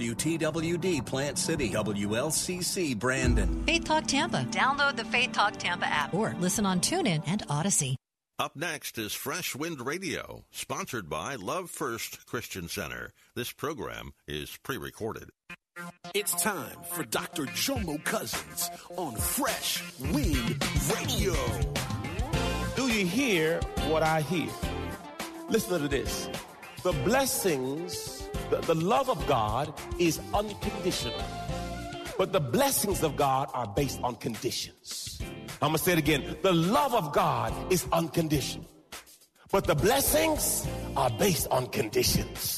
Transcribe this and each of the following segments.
WTWD Plant City, WLCC Brandon. Faith Talk Tampa. Download the Faith Talk Tampa app or listen on TuneIn and Odyssey. Up next is Fresh Wind Radio, sponsored by Love First Christian Center. This program is pre recorded. It's time for Dr. Jomo Cousins on Fresh Wind Radio. Do you hear what I hear? Listen to this. The blessings, the, the love of God is unconditional. But the blessings of God are based on conditions. I'm gonna say it again. The love of God is unconditional. But the blessings are based on conditions.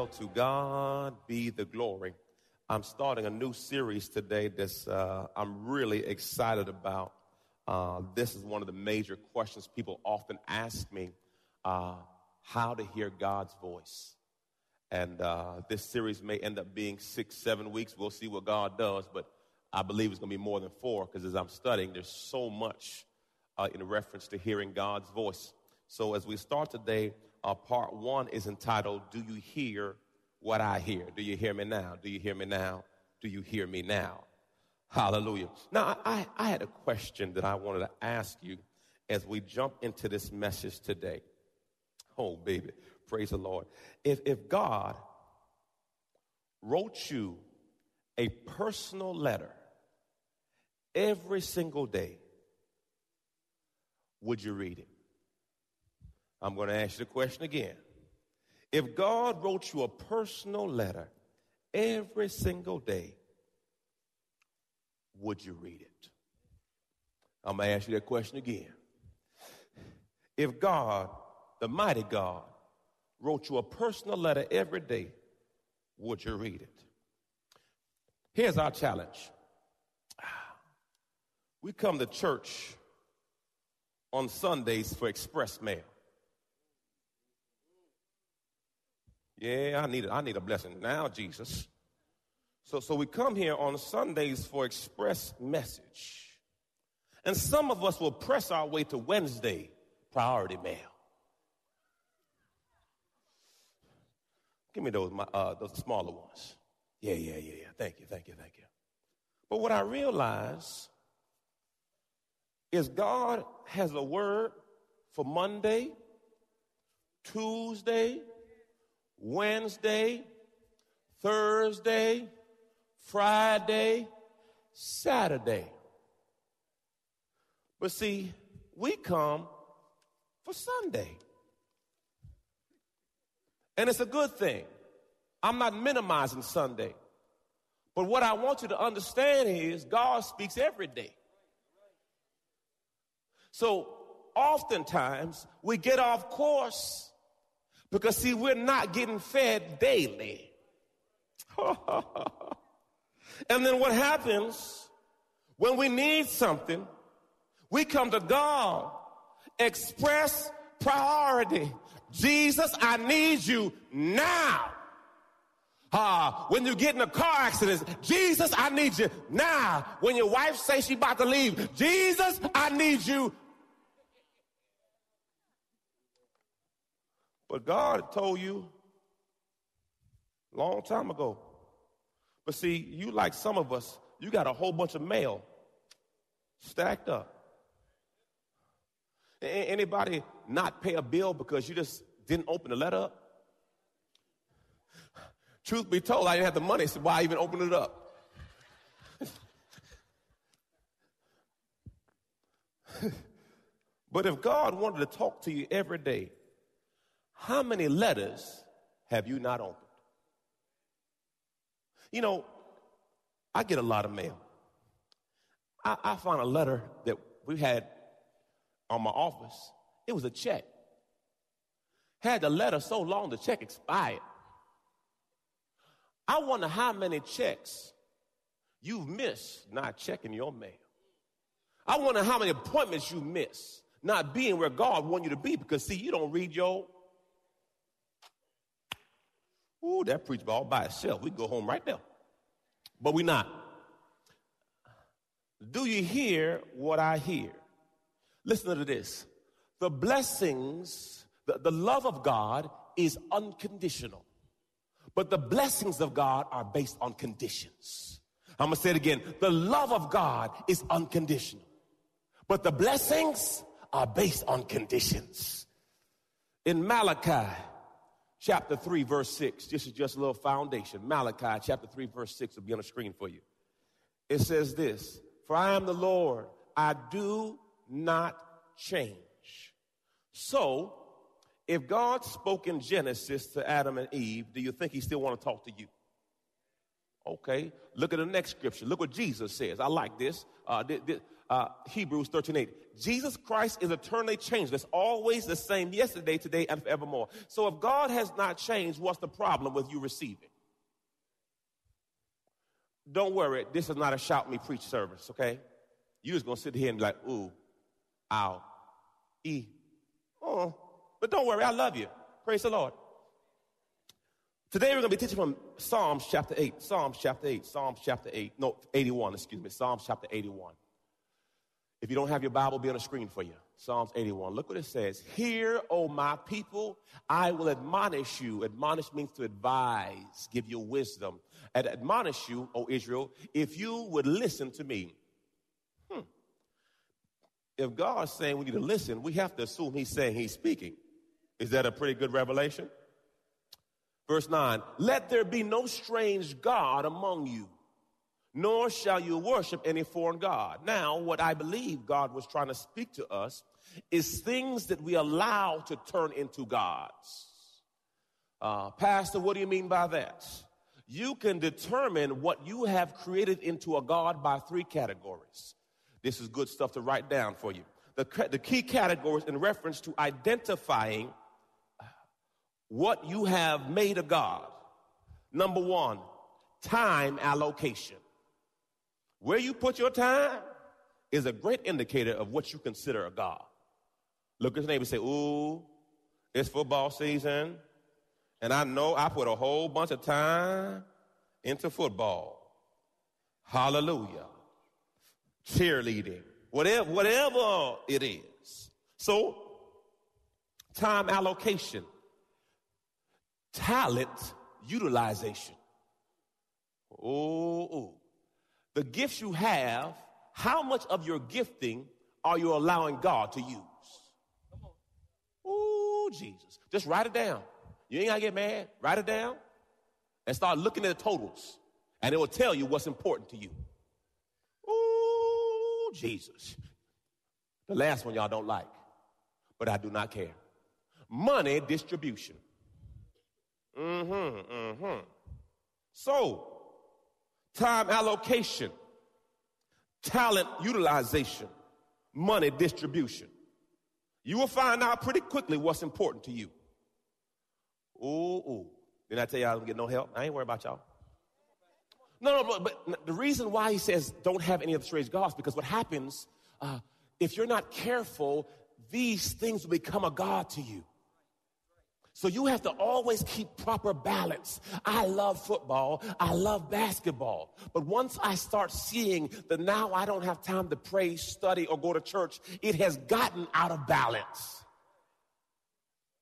Well, to God be the glory. I'm starting a new series today that's uh, I'm really excited about. Uh, this is one of the major questions people often ask me uh, how to hear God's voice. And uh, this series may end up being six, seven weeks. We'll see what God does, but I believe it's going to be more than four because as I'm studying, there's so much uh, in reference to hearing God's voice. So as we start today, uh, part one is entitled, Do You Hear What I Hear? Do you hear me now? Do you hear me now? Do you hear me now? Hallelujah. Now, I, I had a question that I wanted to ask you as we jump into this message today. Oh, baby. Praise the Lord. If, if God wrote you a personal letter every single day, would you read it? I'm going to ask you the question again. If God wrote you a personal letter every single day, would you read it? I'm going to ask you that question again. If God, the mighty God, wrote you a personal letter every day, would you read it? Here's our challenge. We come to church on Sundays for express mail. Yeah, I need it. I need a blessing now, Jesus. So, so we come here on Sundays for express message. And some of us will press our way to Wednesday priority mail. Give me those, uh, those smaller ones. Yeah, yeah, yeah, yeah. Thank you, thank you, thank you. But what I realize is God has a word for Monday, Tuesday, Wednesday, Thursday, Friday, Saturday. But see, we come for Sunday. And it's a good thing. I'm not minimizing Sunday. But what I want you to understand is God speaks every day. So oftentimes we get off course because, see, we're not getting fed daily. and then what happens when we need something, we come to God, express priority. Jesus, I need you now. Uh, when you get in a car accident, Jesus, I need you now. When your wife says she about to leave, Jesus, I need you. But God told you long time ago. But see, you like some of us, you got a whole bunch of mail stacked up. Anybody not pay a bill because you just didn't open the letter up? Truth be told, I didn't have the money, so why even open it up? but if God wanted to talk to you every day, how many letters have you not opened? You know, I get a lot of mail. I, I found a letter that we had on my office. It was a check. Had the letter so long, the check expired. I wonder how many checks you've missed not checking your mail. I wonder how many appointments you miss not being where God wants you to be because, see, you don't read your. Ooh, that preach all by itself. We go home right now. But we not. Do you hear what I hear? Listen to this. The blessings, the, the love of God is unconditional. But the blessings of God are based on conditions. I'm gonna say it again. The love of God is unconditional. But the blessings are based on conditions. In Malachi chapter 3, verse 6, this is just a little foundation. Malachi chapter 3, verse 6 will be on the screen for you. It says this For I am the Lord, I do not change. So, if God spoke in Genesis to Adam and Eve, do you think he still want to talk to you? Okay, look at the next scripture. Look what Jesus says. I like this. Uh, th- th- uh, Hebrews 13 8. Jesus Christ is eternally changeless, always the same yesterday, today, and forevermore. So if God has not changed, what's the problem with you receiving? Don't worry, this is not a shout me preach service, okay? You're just gonna sit here and be like, ooh, ow, e, oh. But don't worry, I love you. Praise the Lord. Today we're to be teaching from Psalms chapter 8. Psalms chapter 8. Psalms chapter 8. No, 81, excuse me. Psalms chapter 81. If you don't have your Bible, be on the screen for you. Psalms 81. Look what it says. Hear, O my people, I will admonish you. Admonish means to advise, give you wisdom. And admonish you, O Israel, if you would listen to me. Hmm. If God's saying we need to listen, we have to assume he's saying he's speaking. Is that a pretty good revelation? Verse 9, let there be no strange God among you nor shall you worship any foreign God. Now, what I believe God was trying to speak to us is things that we allow to turn into gods. Uh, Pastor, what do you mean by that? You can determine what you have created into a God by three categories. This is good stuff to write down for you. The, the key categories in reference to identifying what you have made a God. Number one, time allocation. Where you put your time is a great indicator of what you consider a God. Look at his neighbor and say, Ooh, it's football season, and I know I put a whole bunch of time into football. Hallelujah. Cheerleading, whatever, whatever it is. So, time allocation, talent utilization. Oh, the gifts you have, how much of your gifting are you allowing God to use? Ooh, Jesus. Just write it down. You ain't gotta get mad. Write it down and start looking at the totals, and it will tell you what's important to you. Ooh, Jesus. The last one y'all don't like, but I do not care. Money distribution. Mm-hmm, mm-hmm. So, time allocation, talent utilization, money distribution. You will find out pretty quickly what's important to you. Ooh, ooh. Didn't I tell y'all I don't get no help? I ain't worried about y'all. No, no, but, but the reason why he says don't have any of the strange gods because what happens uh, if you're not careful, these things will become a god to you. So you have to always keep proper balance. I love football. I love basketball. But once I start seeing that now I don't have time to pray, study, or go to church, it has gotten out of balance.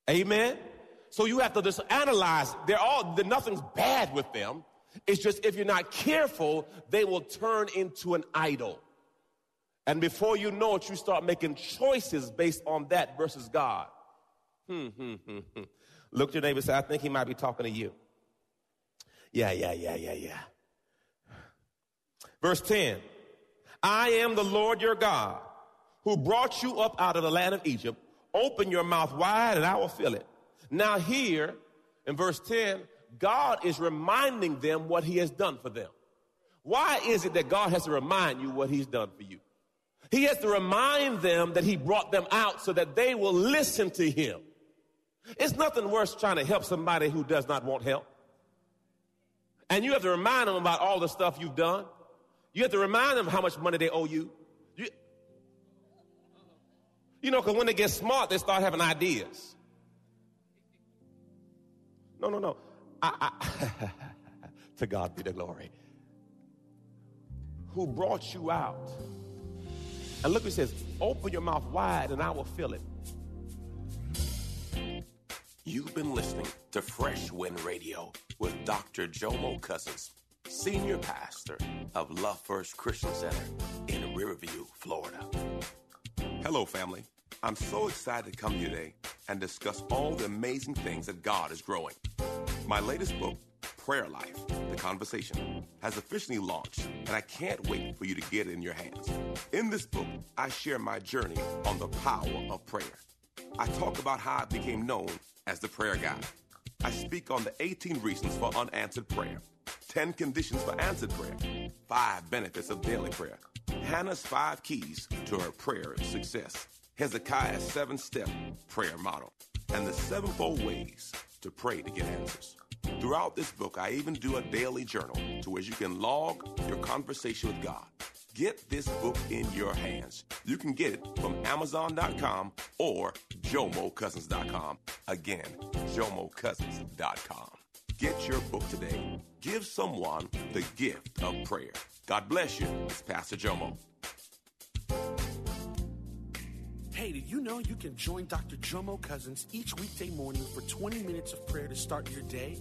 Amen. So you have to just analyze. They're all, nothing's bad with them. It's just if you're not careful, they will turn into an idol. And before you know it, you start making choices based on that versus God. Hmm, hmm, hmm, hmm. Look at your neighbor and say, I think he might be talking to you. Yeah, yeah, yeah, yeah, yeah. Verse 10 I am the Lord your God who brought you up out of the land of Egypt. Open your mouth wide and I will fill it. Now, here in verse 10, God is reminding them what he has done for them. Why is it that God has to remind you what he's done for you? He has to remind them that he brought them out so that they will listen to him. It's nothing worse trying to help somebody who does not want help. And you have to remind them about all the stuff you've done. You have to remind them how much money they owe you. You, you know, because when they get smart, they start having ideas. No, no, no. I, I to God be the glory. Who brought you out? And look, he says, open your mouth wide and I will fill it. You've been listening to Fresh Wind Radio with Dr. Jomo Cousins, Senior Pastor of Love First Christian Center in Riverview, Florida. Hello, family. I'm so excited to come here today and discuss all the amazing things that God is growing. My latest book, Prayer Life, The Conversation, has officially launched, and I can't wait for you to get it in your hands. In this book, I share my journey on the power of prayer. I talk about how I became known as the prayer guy. I speak on the 18 reasons for unanswered prayer, 10 conditions for answered prayer, 5 benefits of daily prayer, Hannah's 5 keys to her prayer success, Hezekiah's 7 step prayer model, and the sevenfold ways to pray to get answers. Throughout this book, I even do a daily journal to where you can log your conversation with God. Get this book in your hands. You can get it from Amazon.com or JomoCousins.com. Again, JomoCousins.com. Get your book today. Give someone the gift of prayer. God bless you. It's Pastor Jomo. Hey, did you know you can join Dr. Jomo Cousins each weekday morning for 20 minutes of prayer to start your day?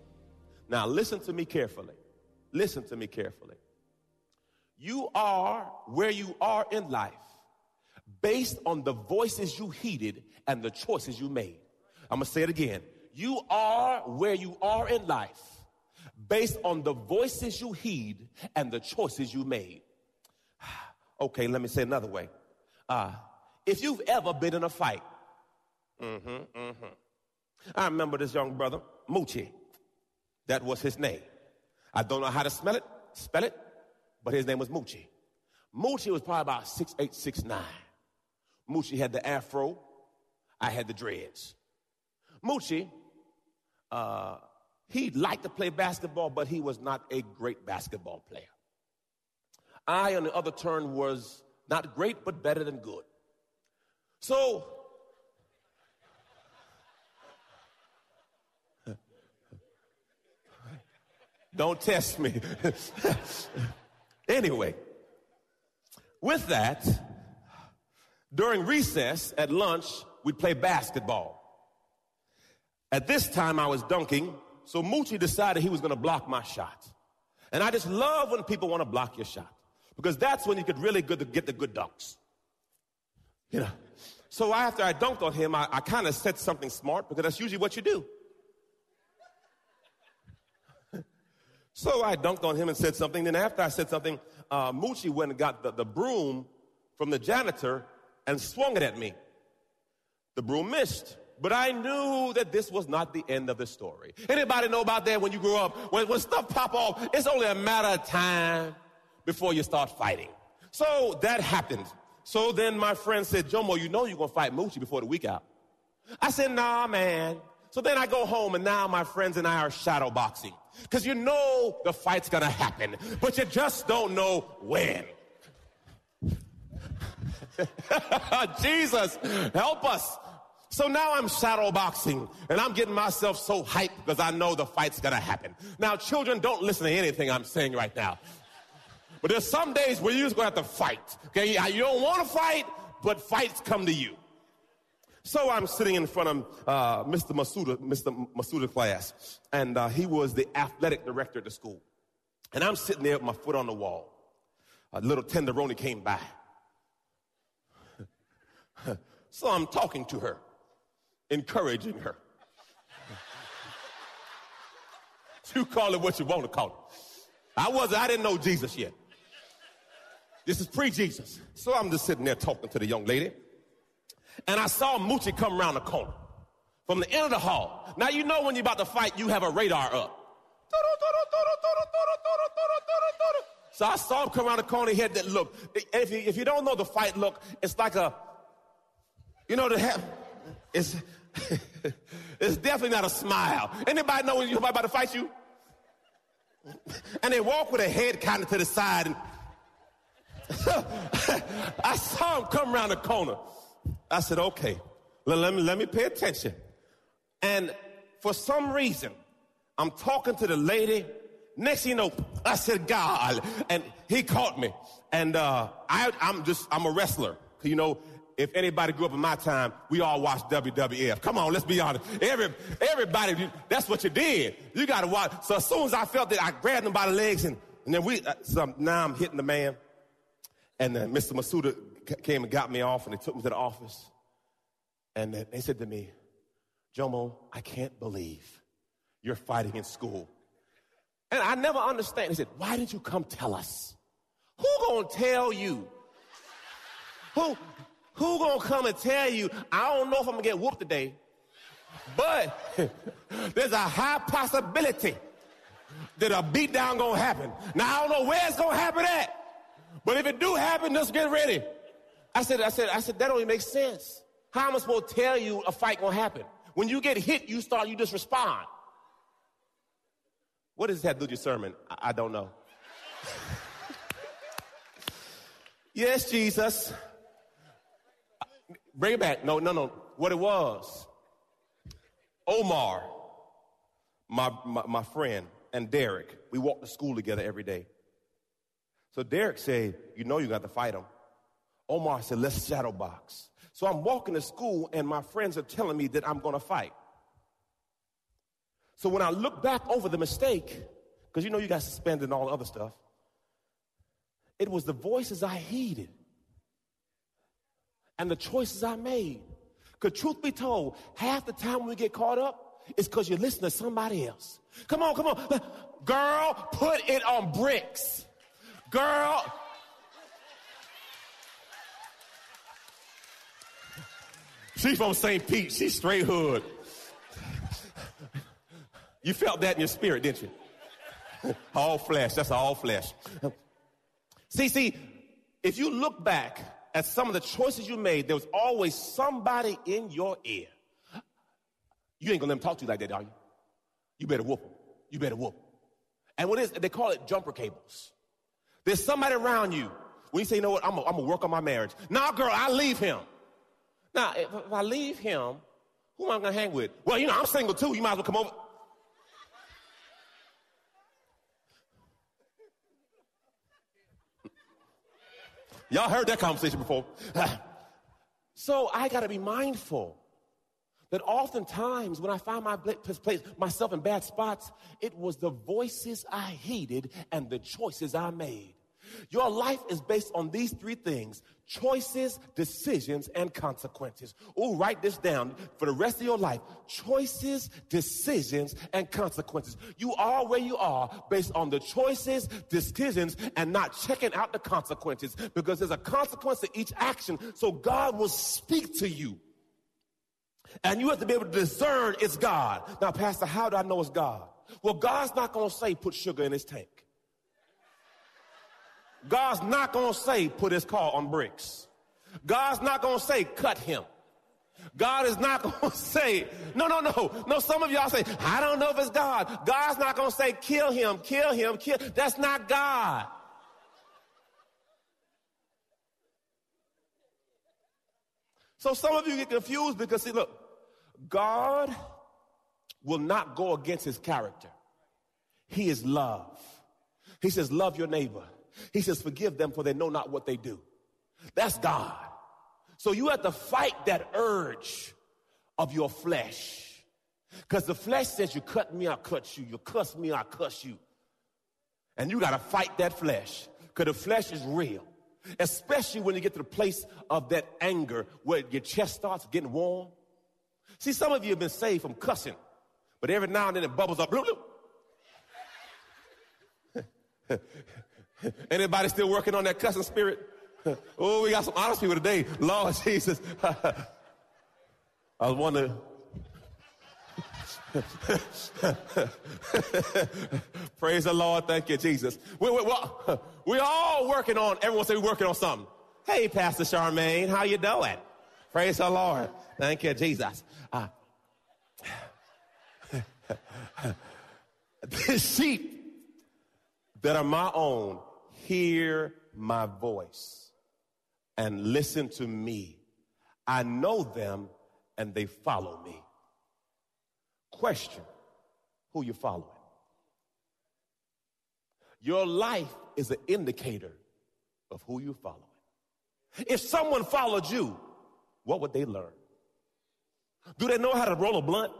Now, listen to me carefully. Listen to me carefully. You are where you are in life based on the voices you heeded and the choices you made. I'm going to say it again. You are where you are in life based on the voices you heed and the choices you made. Okay, let me say another way. Uh, if you've ever been in a fight, mm-hmm, mm-hmm. I remember this young brother, Moochie. That was his name. I don't know how to smell it, spell it, but his name was Moochie. Moochie was probably about six eight, six nine. Moochie had the afro. I had the dreads. Moochie, uh, he liked to play basketball, but he was not a great basketball player. I, on the other turn, was not great, but better than good. So, don't test me. anyway, with that, during recess at lunch, we'd play basketball. At this time, I was dunking, so Moochie decided he was going to block my shot. And I just love when people want to block your shot because that's when you could really get the good dunks. You know. So after I dunked on him, I, I kind of said something smart because that's usually what you do. So I dunked on him and said something. Then after I said something, uh, Moochie went and got the, the broom from the janitor and swung it at me. The broom missed. But I knew that this was not the end of the story. Anybody know about that when you grow up? When, when stuff pop off, it's only a matter of time before you start fighting. So that happened. So then my friend said, Jomo, you know you're going to fight Moochie before the week out. I said, nah, man. So then I go home and now my friends and I are shadow boxing. Cause you know the fight's gonna happen, but you just don't know when. Jesus, help us. So now I'm shadow boxing and I'm getting myself so hyped because I know the fight's gonna happen. Now, children, don't listen to anything I'm saying right now. But there's some days where you're just gonna have to fight. Okay, you don't want to fight, but fights come to you. So I'm sitting in front of uh, Mr. Masuda, Mr. Masuda class, and uh, he was the athletic director at the school. And I'm sitting there with my foot on the wall. A little tenderoni came by. so I'm talking to her, encouraging her. you call it what you want to call it. I wasn't, I didn't know Jesus yet. This is pre-Jesus. So I'm just sitting there talking to the young lady. And I saw Moochie come around the corner from the end of the hall. Now you know when you're about to fight, you have a radar up. So I saw him come around the corner. He had that look. If you, if you don't know the fight look, it's like a, you know, the it's, it's definitely not a smile. Anybody know when you're about to fight you? And they walk with a head kind of to the side. And I saw him come around the corner. I said, okay, let, me, let me pay attention. And for some reason, I'm talking to the lady. Next you know, I said, God. And he caught me. And uh, I, I'm just, I'm a wrestler. You know, if anybody grew up in my time, we all watched WWF. Come on, let's be honest. Every, everybody, that's what you did. You got to watch. So as soon as I felt it, I grabbed him by the legs and, and then we, uh, so now I'm hitting the man. And then Mr. Masuda came and got me off and they took me to the office. And they said to me, Jomo, I can't believe you're fighting in school. And I never understand. He said, why didn't you come tell us? Who gonna tell you? Who, who gonna come and tell you? I don't know if I'm gonna get whooped today, but there's a high possibility that a beatdown gonna happen. Now I don't know where it's gonna happen at, but if it do happen, just get ready. I said, I said, I said, that don't even make sense. How am I supposed to tell you a fight gonna happen? When you get hit, you start, you just respond. What does that do to your sermon? I, I don't know. yes, Jesus. Bring it back. No, no, no. What it was. Omar, my, my, my friend, and Derek, we walked to school together every day. So Derek said, You know you got to fight him. Omar said, let's shadow box. So I'm walking to school and my friends are telling me that I'm going to fight. So when I look back over the mistake, because you know you got suspended and all the other stuff, it was the voices I heeded and the choices I made. Because truth be told, half the time we get caught up, it's because you listen to somebody else. Come on, come on. Girl, put it on bricks. Girl, She's from St. Pete. She's straight hood. You felt that in your spirit, didn't you? all flesh. That's all flesh. See, see, if you look back at some of the choices you made, there was always somebody in your ear. You ain't gonna let them talk to you like that, are you? You better whoop them. You better whoop. And what is, they call it jumper cables. There's somebody around you when you say, you know what, I'm gonna work on my marriage. Now, girl, I leave him. Now, if, I leave him, who am I going to hang with? Well, you know, I'm single too. You might as well come over. Y'all heard that conversation before. so I got to be mindful that oftentimes when I find my place, myself in bad spots, it was the voices I heeded and the choices I made. Your life is based on these three things choices, decisions, and consequences. Oh, write this down for the rest of your life. Choices, decisions, and consequences. You are where you are based on the choices, decisions, and not checking out the consequences because there's a consequence to each action. So God will speak to you. And you have to be able to discern it's God. Now, Pastor, how do I know it's God? Well, God's not going to say put sugar in his tank. God's not going to say put his car on bricks. God's not going to say cut him. God is not going to say, no, no, no. No, some of y'all say, I don't know if it's God. God's not going to say kill him, kill him, kill. That's not God. So some of you get confused because see, look, God will not go against his character. He is love. He says, love your neighbor. He says, forgive them for they know not what they do. That's God. So you have to fight that urge of your flesh. Because the flesh says, you cut me, I cut you. You cuss me, I cuss you. And you got to fight that flesh. Because the flesh is real. Especially when you get to the place of that anger where your chest starts getting warm. See, some of you have been saved from cussing, but every now and then it bubbles up. Anybody still working on that cussing spirit? oh, we got some honest people today. Lord Jesus. I was wondering. Praise the Lord. Thank you, Jesus. We, we, we all working on, everyone say we're working on something. Hey, Pastor Charmaine, how you doing? Praise the Lord. Thank you, Jesus. Uh, the sheep that are my own hear my voice and listen to me. I know them and they follow me. Question Who you following? Your life is an indicator of who you're following. If someone followed you, what would they learn? Do they know how to roll a blunt?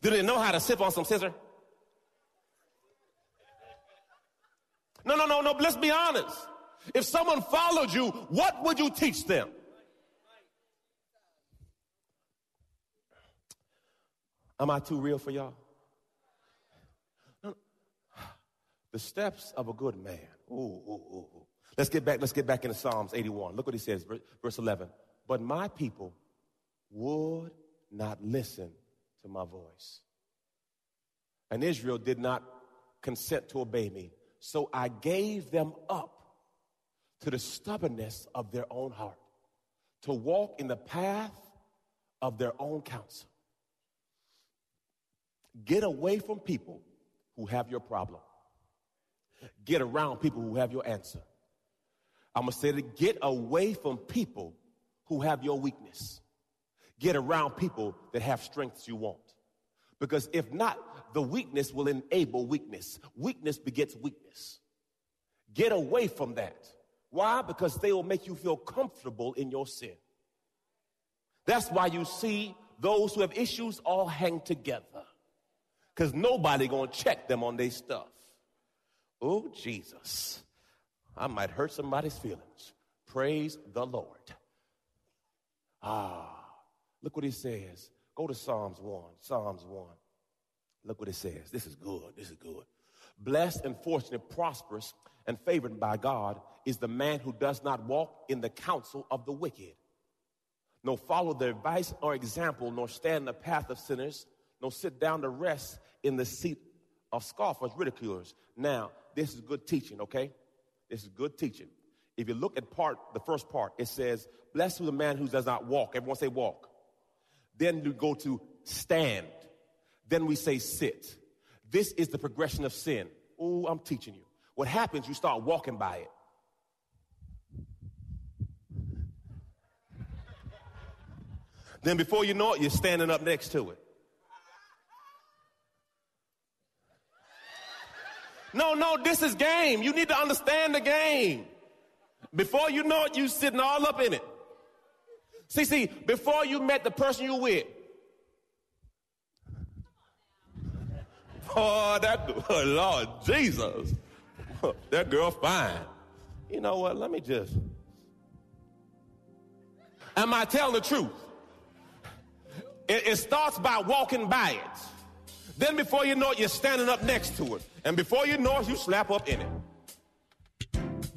Do they know how to sip on some scissor? No, no, no, no. Let's be honest. If someone followed you, what would you teach them? Am I too real for y'all? No, The steps of a good man. Ooh, ooh, ooh, ooh. Let's get back. Let's get back into Psalms 81. Look what he says, verse 11. But my people would not listen to my voice. And Israel did not consent to obey me. So I gave them up to the stubbornness of their own heart, to walk in the path of their own counsel. Get away from people who have your problem. Get around people who have your answer. I'm going to say that get away from people who have your weakness. Get around people that have strengths you want. Because if not, the weakness will enable weakness. Weakness begets weakness. Get away from that. Why? Because they will make you feel comfortable in your sin. That's why you see those who have issues all hang together. Because nobody gonna check them on their stuff. Oh, Jesus. I might hurt somebody's feelings. Praise the Lord. Ah, look what he says. Go to Psalms 1. Psalms 1. Look what it says. This is good. This is good. Blessed and fortunate, prosperous, and favored by God is the man who does not walk in the counsel of the wicked, nor follow their advice or example, nor stand in the path of sinners, nor sit down to rest in the seat of scoffers, ridiculers. Now, this is good teaching, okay? This is good teaching. If you look at part, the first part, it says, Blessed is the man who does not walk. Everyone say walk. Then you go to stand. Then we say sit. This is the progression of sin. Oh, I'm teaching you. What happens, you start walking by it. Then before you know it, you're standing up next to it. No, no, this is game. You need to understand the game. Before you know it, you sitting all up in it. See, see, before you met the person you with, oh, that oh, Lord Jesus, that girl fine. You know what? Let me just. Am I telling the truth? It, it starts by walking by it. Then before you know it, you're standing up next to it. And before you know it, you slap up in it.